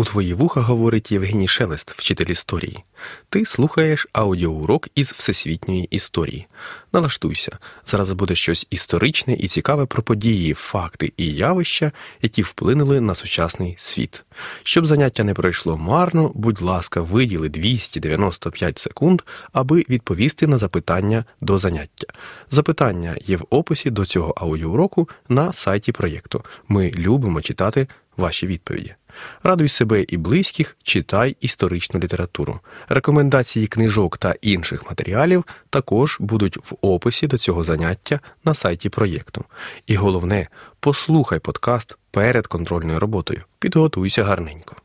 у твої вуха говорить Євгеній Шелест, вчитель історії. Ти слухаєш аудіоурок із всесвітньої історії. Налаштуйся, зараз буде щось історичне і цікаве про події, факти і явища, які вплинули на сучасний світ. Щоб заняття не пройшло марно, будь ласка, виділи 295 секунд, аби відповісти на запитання до заняття. Запитання є в описі до цього аудіоуроку на сайті проєкту. Ми любимо читати ваші відповіді. Радуй себе і близьких, читай історичну літературу. Рекомендації книжок та інших матеріалів також будуть в описі до цього заняття на сайті проєкту. І головне, послухай подкаст перед контрольною роботою. Підготуйся гарненько.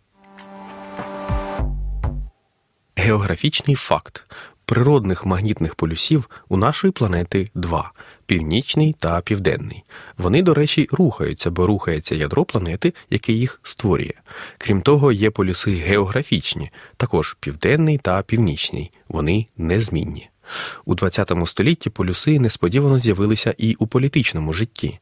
Географічний факт. Природних магнітних полюсів у нашої планети два північний та південний. Вони, до речі, рухаються, бо рухається ядро планети, яке їх створює. Крім того, є полюси географічні, також південний та північний. Вони незмінні. У ХХ столітті полюси несподівано з'явилися і у політичному житті.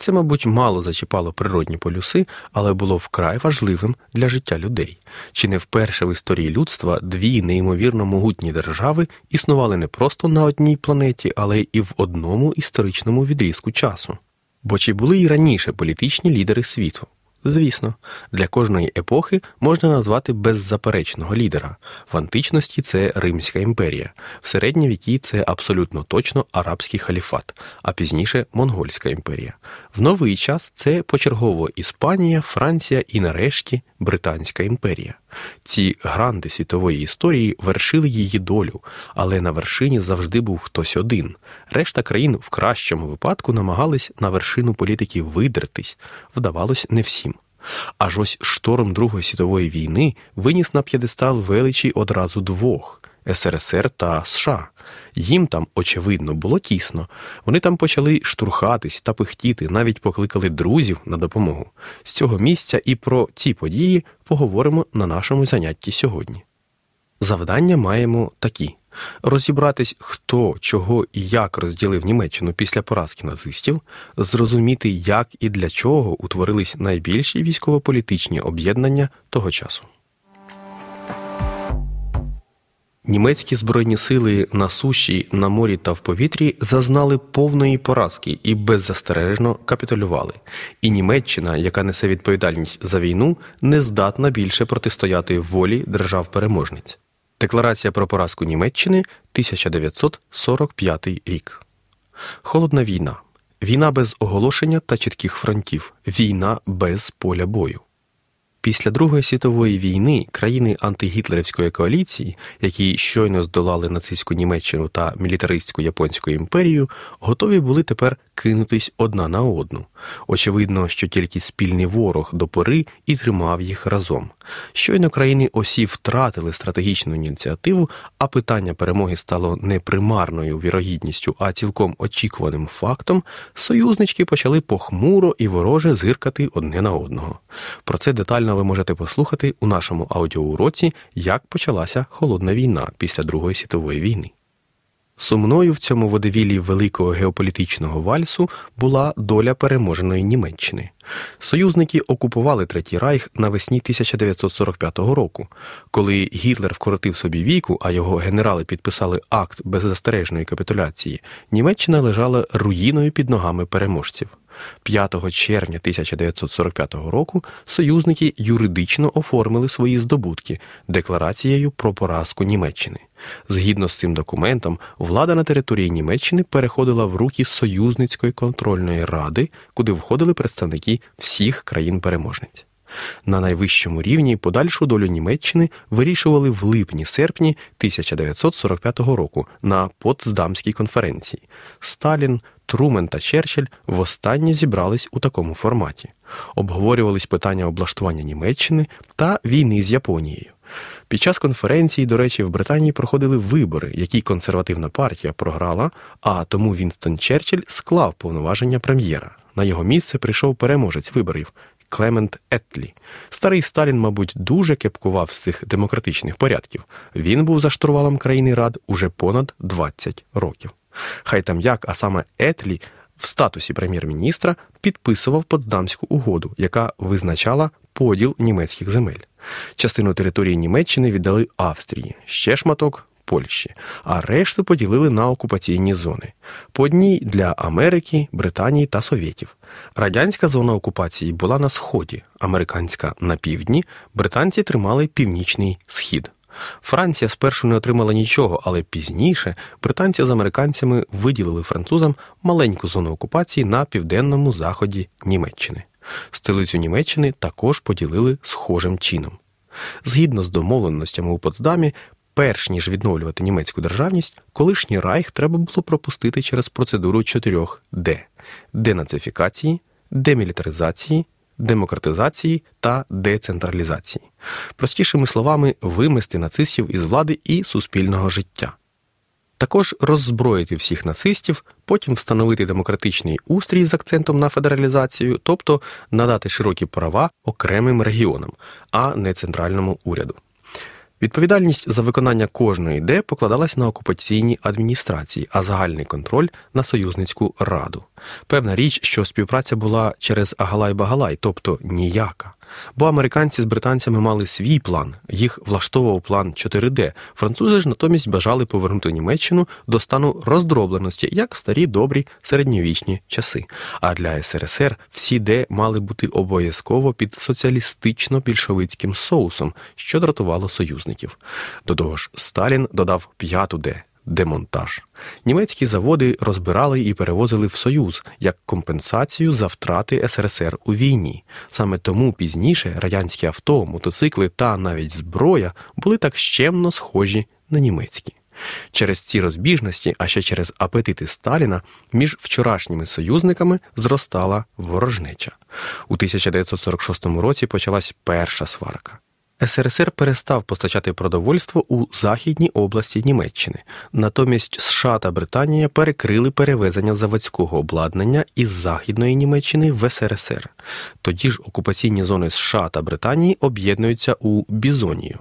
Це, мабуть, мало зачіпало природні полюси, але було вкрай важливим для життя людей. Чи не вперше в історії людства дві неймовірно могутні держави існували не просто на одній планеті, але і в одному історичному відрізку часу? Бо чи були й раніше політичні лідери світу? Звісно, для кожної епохи можна назвати беззаперечного лідера. В античності це Римська імперія, в середні віки це абсолютно точно арабський халіфат, а пізніше Монгольська імперія. В новий час це почергово Іспанія, Франція і нарешті Британська імперія. Ці гранди світової історії вершили її долю, але на вершині завжди був хтось один. Решта країн в кращому випадку намагались на вершину політики видертись, вдавалось не всім. Аж ось шторм Другої світової війни виніс на п'єдестал величі одразу двох СРСР та США. Їм там, очевидно, було тісно. Вони там почали штурхатись та пихтіти, навіть покликали друзів на допомогу. З цього місця і про ці події поговоримо на нашому занятті сьогодні. Завдання маємо такі. Розібратись, хто, чого і як розділив Німеччину після поразки нацистів, зрозуміти, як і для чого утворились найбільші військово-політичні об'єднання того часу. Німецькі збройні сили на суші, на морі та в повітрі зазнали повної поразки і беззастережно капітулювали. І Німеччина, яка несе відповідальність за війну, не здатна більше протистояти волі держав-переможниць. Декларація про поразку Німеччини 1945 рік. Холодна війна. Війна без оголошення та чітких фронтів. Війна без поля бою. Після Другої світової війни країни антигітлерівської коаліції, які щойно здолали нацистську Німеччину та мілітаристську Японську імперію, готові були тепер кинутись одна на одну. Очевидно, що тільки спільний ворог до пори і тримав їх разом. Щойно країни осі втратили стратегічну ініціативу, а питання перемоги стало не примарною вірогідністю, а цілком очікуваним фактом. Союзнички почали похмуро і вороже зиркати одне на одного. Про це детально ви можете послухати у нашому аудіоуроці, як почалася холодна війна після Другої світової війни. Сумною в цьому водевілі великого геополітичного вальсу була доля переможеної Німеччини. Союзники окупували Третій Райх навесні 1945 року, коли Гітлер вкоротив собі віку, а його генерали підписали акт беззастережної капітуляції. Німеччина лежала руїною під ногами переможців. 5 червня 1945 року союзники юридично оформили свої здобутки декларацією про поразку Німеччини. Згідно з цим документом, влада на території Німеччини переходила в руки союзницької контрольної ради, куди входили представники всіх країн-переможниць. На найвищому рівні подальшу долю Німеччини вирішували в липні-серпні 1945 року на Потсдамській конференції. Сталін, Трумен та Черчилль востаннє зібрались у такому форматі, обговорювались питання облаштування Німеччини та війни з Японією. Під час конференції, до речі, в Британії проходили вибори, які консервативна партія програла, а тому Вінстон Черчилль склав повноваження прем'єра. На його місце прийшов переможець виборів Клемент Етлі. Старий Сталін, мабуть, дуже кепкував з цих демократичних порядків. Він був за штурвалом країни Рад уже понад 20 років. Хай там як, а саме Етлі в статусі прем'єр-міністра підписував Потсдамську угоду, яка визначала поділ німецьких земель. Частину території Німеччини віддали Австрії, ще шматок Польщі, а решту поділили на окупаційні зони по одній для Америки, Британії та Совєтів. Радянська зона окупації була на сході, американська на півдні, британці тримали північний схід. Франція спершу не отримала нічого, але пізніше британці з американцями виділили французам маленьку зону окупації на південному заході Німеччини. Столицю Німеччини також поділили схожим чином. Згідно з домовленостями у Потсдамі, перш ніж відновлювати німецьку державність, колишній райх треба було пропустити через процедуру чотирьох Д денацифікації, демілітаризації, демократизації та децентралізації, простішими словами, вимести нацистів із влади і суспільного життя. Також роззброїти всіх нацистів, потім встановити демократичний устрій з акцентом на федералізацію, тобто надати широкі права окремим регіонам, а не центральному уряду. Відповідальність за виконання кожної ідеї покладалась на окупаційні адміністрації, а загальний контроль на союзницьку раду. Певна річ, що співпраця була через Агалай-Багалай, тобто ніяка. Бо американці з британцями мали свій план, їх влаштовував план 4D. Французи ж натомість бажали повернути Німеччину до стану роздробленості, як в старі добрі середньовічні часи. А для СРСР всі Д мали бути обов'язково під соціалістично-більшовицьким соусом, що дратувало союзників. До того ж, Сталін додав п'яту Д демонтаж. Німецькі заводи розбирали і перевозили в Союз як компенсацію за втрати СРСР у війні. Саме тому пізніше радянські авто, мотоцикли та навіть зброя були так щемно схожі на німецькі. Через ці розбіжності, а ще через апетити Сталіна, між вчорашніми союзниками зростала ворожнеча. У 1946 році почалась перша сварка. СРСР перестав постачати продовольство у західній області Німеччини. Натомість США та Британія перекрили перевезення заводського обладнання із Західної Німеччини в СРСР. Тоді ж окупаційні зони США та Британії об'єднуються у Бізонію.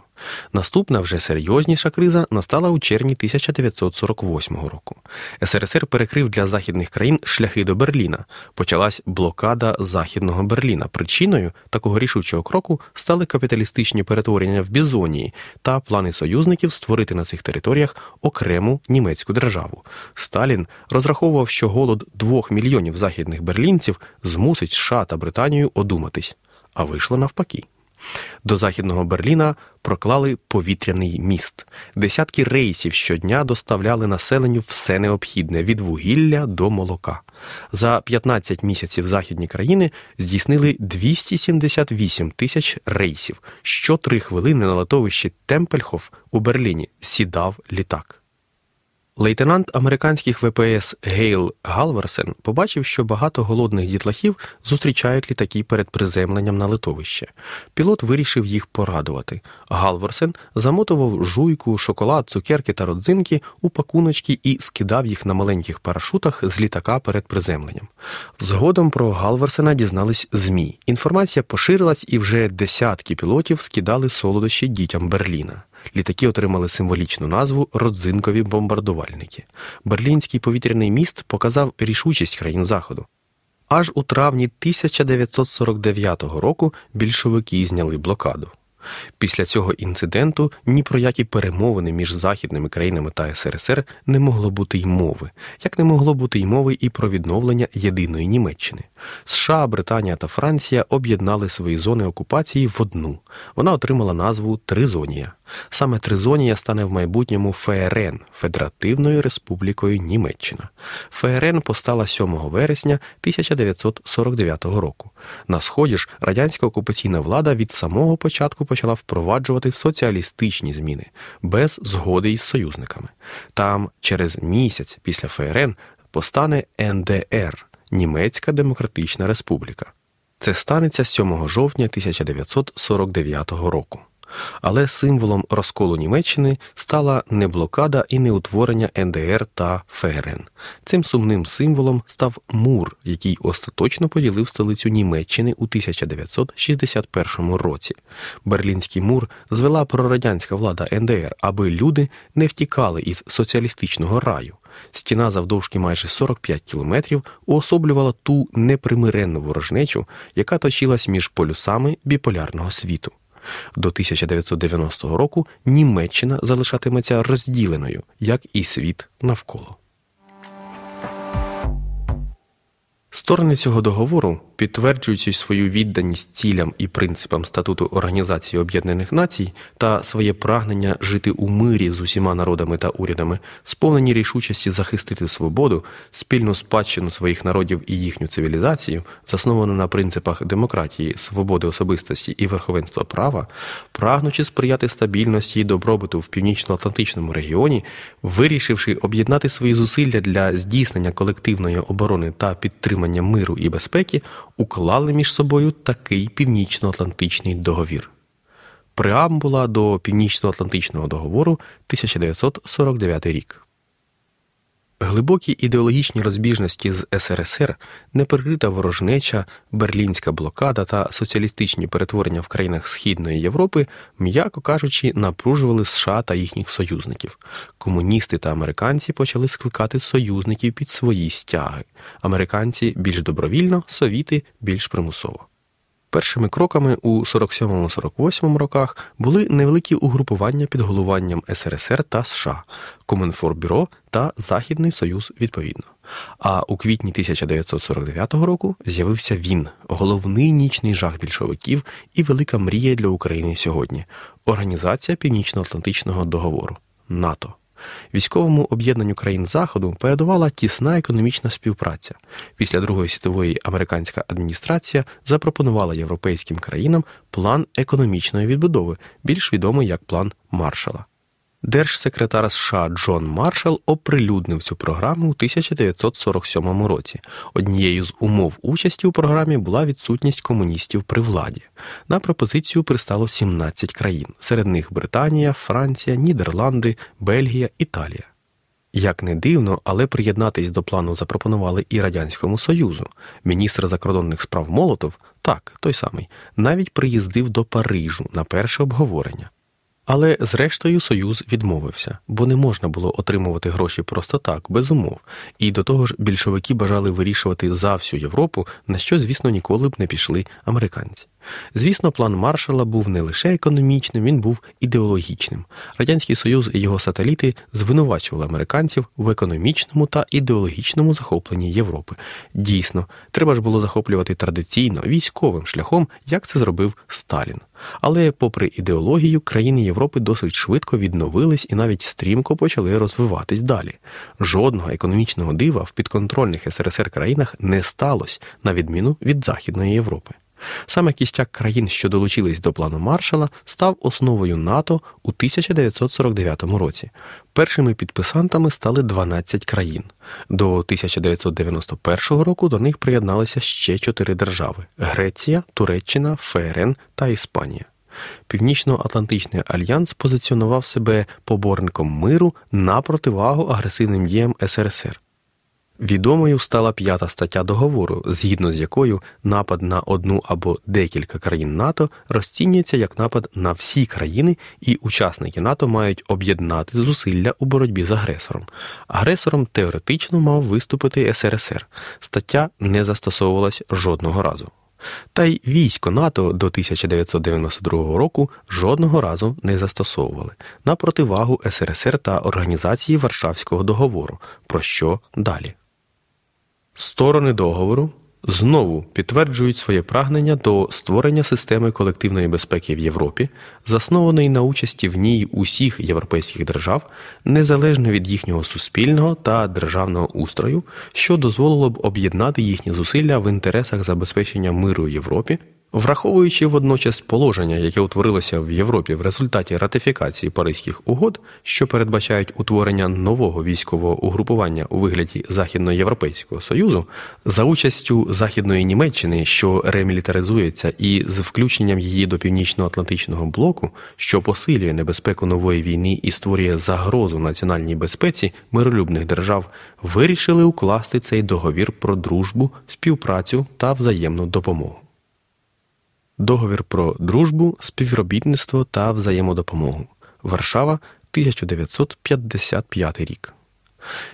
Наступна вже серйозніша криза настала у червні 1948 року. СРСР перекрив для західних країн шляхи до Берліна. Почалась блокада Західного Берліна. Причиною такого рішучого кроку стали капіталістичні перетворення в Бізонії та плани союзників створити на цих територіях окрему німецьку державу. Сталін розраховував, що голод двох мільйонів західних берлінців змусить США та Британію одуматись, а вийшло навпаки. До західного Берліна проклали повітряний міст. Десятки рейсів щодня доставляли населенню все необхідне від вугілля до молока. За 15 місяців західні країни здійснили 278 тисяч рейсів. Що три хвилини на литовищі Темпельхоф у Берліні сідав літак. Лейтенант американських ВПС Гейл Галверсен побачив, що багато голодних дітлахів зустрічають літаки перед приземленням на литовище. Пілот вирішив їх порадувати. Галверсен замотував жуйку, шоколад, цукерки та родзинки у пакуночки і скидав їх на маленьких парашутах з літака перед приземленням. Згодом про Галверсена дізнались ЗМІ. Інформація поширилась, і вже десятки пілотів скидали солодощі дітям Берліна. Літаки отримали символічну назву родзинкові бомбардувальники. Берлінський повітряний міст показав рішучість країн Заходу. Аж у травні 1949 року більшовики зняли блокаду. Після цього інциденту ні про які перемовини між західними країнами та СРСР не могло бути й мови, як не могло бути й мови і про відновлення єдиної Німеччини. США, Британія та Франція об'єднали свої зони окупації в одну. Вона отримала назву Тризонія. Саме Тризонія стане в майбутньому ФРН Федеративною Республікою Німеччина. ФРН постала 7 вересня 1949 року. На сході ж радянська окупаційна влада від самого початку почала впроваджувати соціалістичні зміни без згоди із союзниками. Там через місяць після ФРН постане НДР Німецька Демократична Республіка. Це станеться 7 жовтня 1949 року. Але символом розколу Німеччини стала не блокада і не утворення НДР та ФРН. Цим сумним символом став мур, який остаточно поділив столицю Німеччини у 1961 році. Берлінський мур звела прорадянська влада НДР, аби люди не втікали із соціалістичного раю. Стіна завдовжки майже 45 кілометрів уособлювала ту непримиренну ворожнечу, яка точилась між полюсами біполярного світу. До 1990 року Німеччина залишатиметься розділеною, як і світ навколо. Сторони цього договору, підтверджуючи свою відданість цілям і принципам статуту Організації Об'єднаних Націй та своє прагнення жити у мирі з усіма народами та урядами, сповнені рішучості захистити свободу, спільну спадщину своїх народів і їхню цивілізацію, засновану на принципах демократії, свободи особистості і верховенства права, прагнучи сприяти стабільності і добробуту в північно-атлантичному регіоні, вирішивши об'єднати свої зусилля для здійснення колективної оборони та підтримання підтримання миру і безпеки уклали між собою такий північно-атлантичний договір. Преамбула до Північно-Атлантичного договору 1949 рік. Глибокі ідеологічні розбіжності з СРСР, неприкрита ворожнеча, берлінська блокада та соціалістичні перетворення в країнах Східної Європи, м'яко кажучи, напружували США та їхніх союзників. Комуністи та американці почали скликати союзників під свої стяги. Американці більш добровільно, совіти більш примусово. Першими кроками у 47-48 роках були невеликі угрупування під головуванням СРСР та США, Комінформбюро та Західний Союз відповідно. А у квітні 1949 року з'явився він, головний нічний жах більшовиків і велика мрія для України сьогодні Організація Північно-Атлантичного договору НАТО. Військовому об'єднанню країн Заходу передувала тісна економічна співпраця. Після Другої світової американська адміністрація запропонувала європейським країнам план економічної відбудови, більш відомий як план Маршала. Держсекретар США Джон Маршал оприлюднив цю програму у 1947 році. Однією з умов участі у програмі була відсутність комуністів при владі. На пропозицію пристало 17 країн, серед них Британія, Франція, Нідерланди, Бельгія, Італія. Як не дивно, але приєднатись до плану запропонували і Радянському Союзу. Міністр закордонних справ Молотов, так, той самий, навіть приїздив до Парижу на перше обговорення. Але зрештою Союз відмовився, бо не можна було отримувати гроші просто так, без умов, і до того ж більшовики бажали вирішувати за всю Європу, на що, звісно, ніколи б не пішли американці. Звісно, план маршала був не лише економічним, він був ідеологічним. Радянський Союз і його сателіти звинувачували американців в економічному та ідеологічному захопленні Європи. Дійсно, треба ж було захоплювати традиційно військовим шляхом, як це зробив Сталін. Але, попри ідеологію, країни Європи досить швидко відновились і навіть стрімко почали розвиватись далі. Жодного економічного дива в підконтрольних СРСР країнах не сталося, на відміну від Західної Європи. Саме кістяк країн, що долучились до плану маршала, став основою НАТО у 1949 році. Першими підписантами стали 12 країн. До 1991 року до них приєдналися ще чотири держави: Греція, Туреччина, ФРН та Іспанія. Північно-Атлантичний альянс позиціонував себе поборником миру на противагу агресивним діям СРСР. Відомою стала п'ята стаття договору, згідно з якою напад на одну або декілька країн НАТО розцінюється як напад на всі країни, і учасники НАТО мають об'єднати зусилля у боротьбі з агресором. Агресором теоретично мав виступити СРСР. Стаття не застосовувалась жодного разу. Та й військо НАТО до 1992 року жодного разу не застосовували на противагу СРСР та Організації Варшавського договору. Про що далі? Сторони договору знову підтверджують своє прагнення до створення системи колективної безпеки в Європі, заснованої на участі в ній усіх європейських держав, незалежно від їхнього суспільного та державного устрою, що дозволило б об'єднати їхні зусилля в інтересах забезпечення миру в Європі Враховуючи водночас положення, яке утворилося в Європі в результаті ратифікації Паризьких угод, що передбачають утворення нового військового угрупування у вигляді Західноєвропейського союзу, за участю Західної Німеччини, що ремілітаризується, і з включенням її до північно-атлантичного блоку, що посилює небезпеку нової війни і створює загрозу національній безпеці миролюбних держав, вирішили укласти цей договір про дружбу, співпрацю та взаємну допомогу. Договір про дружбу, співробітництво та взаємодопомогу. Варшава, 1955 рік.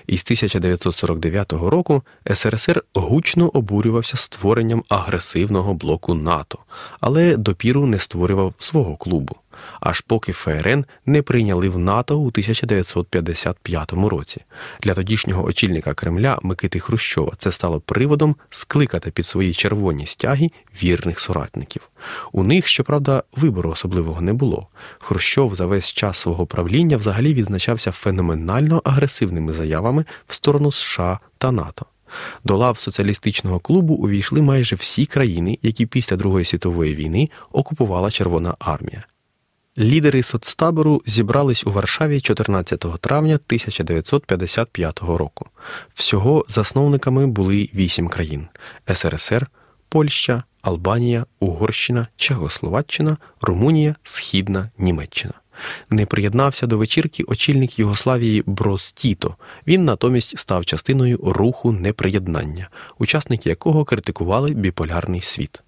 Із 1949 року СРСР гучно обурювався створенням агресивного блоку НАТО, але допіру не створював свого клубу аж поки ФРН не прийняли в НАТО у 1955 році. Для тодішнього очільника Кремля Микити Хрущова це стало приводом скликати під свої червоні стяги вірних соратників. У них, щоправда, вибору особливого не було. Хрущов за весь час свого правління взагалі відзначався феноменально агресивними заявами в сторону США та НАТО. До лав соціалістичного клубу увійшли майже всі країни, які після Другої світової війни окупувала Червона армія. Лідери соцтабору зібрались у Варшаві 14 травня 1955 року. Всього засновниками були вісім країн: СРСР, Польща, Албанія, Угорщина, Чехословаччина, Румунія, Східна Німеччина. Не приєднався до вечірки очільник Югославії Брос Тіто. Він натомість став частиною руху неприєднання, учасники якого критикували біполярний світ.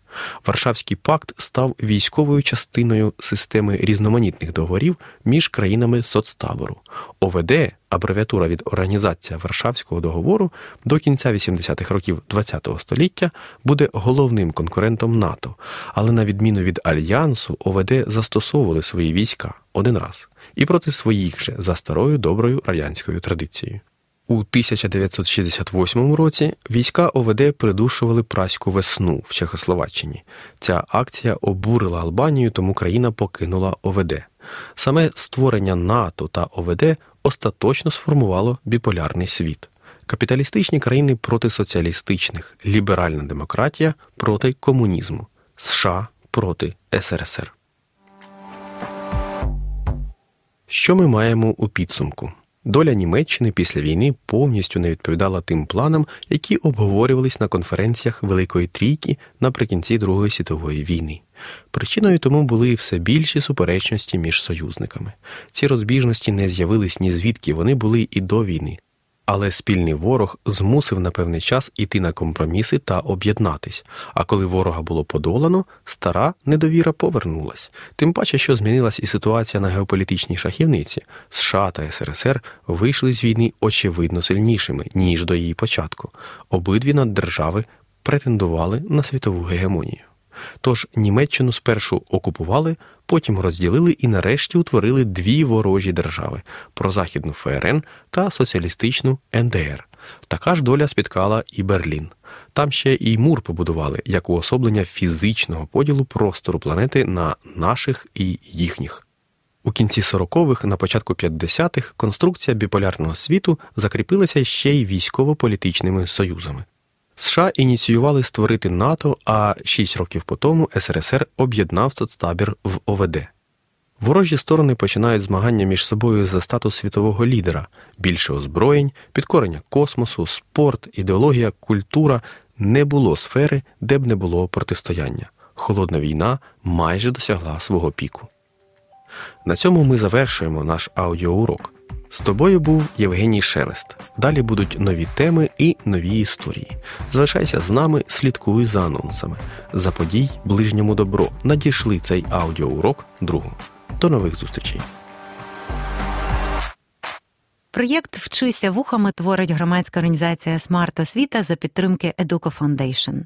Варшавський пакт став військовою частиною системи різноманітних договорів між країнами соцтабору. ОВД, абревіатура від Організація Варшавського договору, до кінця 80-х років ХХ століття буде головним конкурентом НАТО, але на відміну від Альянсу, ОВД застосовували свої війська один раз і проти своїх же за старою доброю радянською традицією. У 1968 році війська ОВД придушували праську весну в Чехословаччині. Ця акція обурила Албанію, тому країна покинула ОВД. Саме створення НАТО та ОВД остаточно сформувало біполярний світ. Капіталістичні країни проти соціалістичних, ліберальна демократія проти комунізму, США проти СРСР. Що ми маємо у підсумку? Доля Німеччини після війни повністю не відповідала тим планам, які обговорювались на конференціях Великої Трійки наприкінці Другої світової війни. Причиною тому були все більші суперечності між союзниками. Ці розбіжності не з'явились ні звідки, вони були і до війни. Але спільний ворог змусив на певний час іти на компроміси та об'єднатись. А коли ворога було подолано, стара недовіра повернулась. Тим паче, що змінилась і ситуація на геополітичній шахівниці. США та СРСР вийшли з війни очевидно сильнішими ніж до її початку. Обидві наддержави претендували на світову гегемонію. Тож Німеччину спершу окупували, потім розділили і нарешті утворили дві ворожі держави прозахідну ФРН та соціалістичну НДР. Така ж доля спіткала і Берлін. Там ще і мур побудували як уособлення фізичного поділу простору планети на наших і їхніх. У кінці 40-х, на початку 50-х конструкція біполярного світу закріпилася ще й військово-політичними союзами. США ініціювали створити НАТО, а шість років по тому СРСР об'єднав соцтабір в ОВД. Ворожі сторони починають змагання між собою за статус світового лідера, більше озброєнь, підкорення космосу, спорт, ідеологія, культура не було сфери, де б не було протистояння. Холодна війна майже досягла свого піку. На цьому ми завершуємо наш аудіоурок. З тобою був Євгеній Шелест. Далі будуть нові теми і нові історії. Залишайся з нами, слідкуй за анонсами. За подій ближньому добро надійшли цей аудіоурок другу. До нових зустрічей. Проєкт Вчися вухами творить громадська організація Смарт Освіта за підтримки Educo Foundation.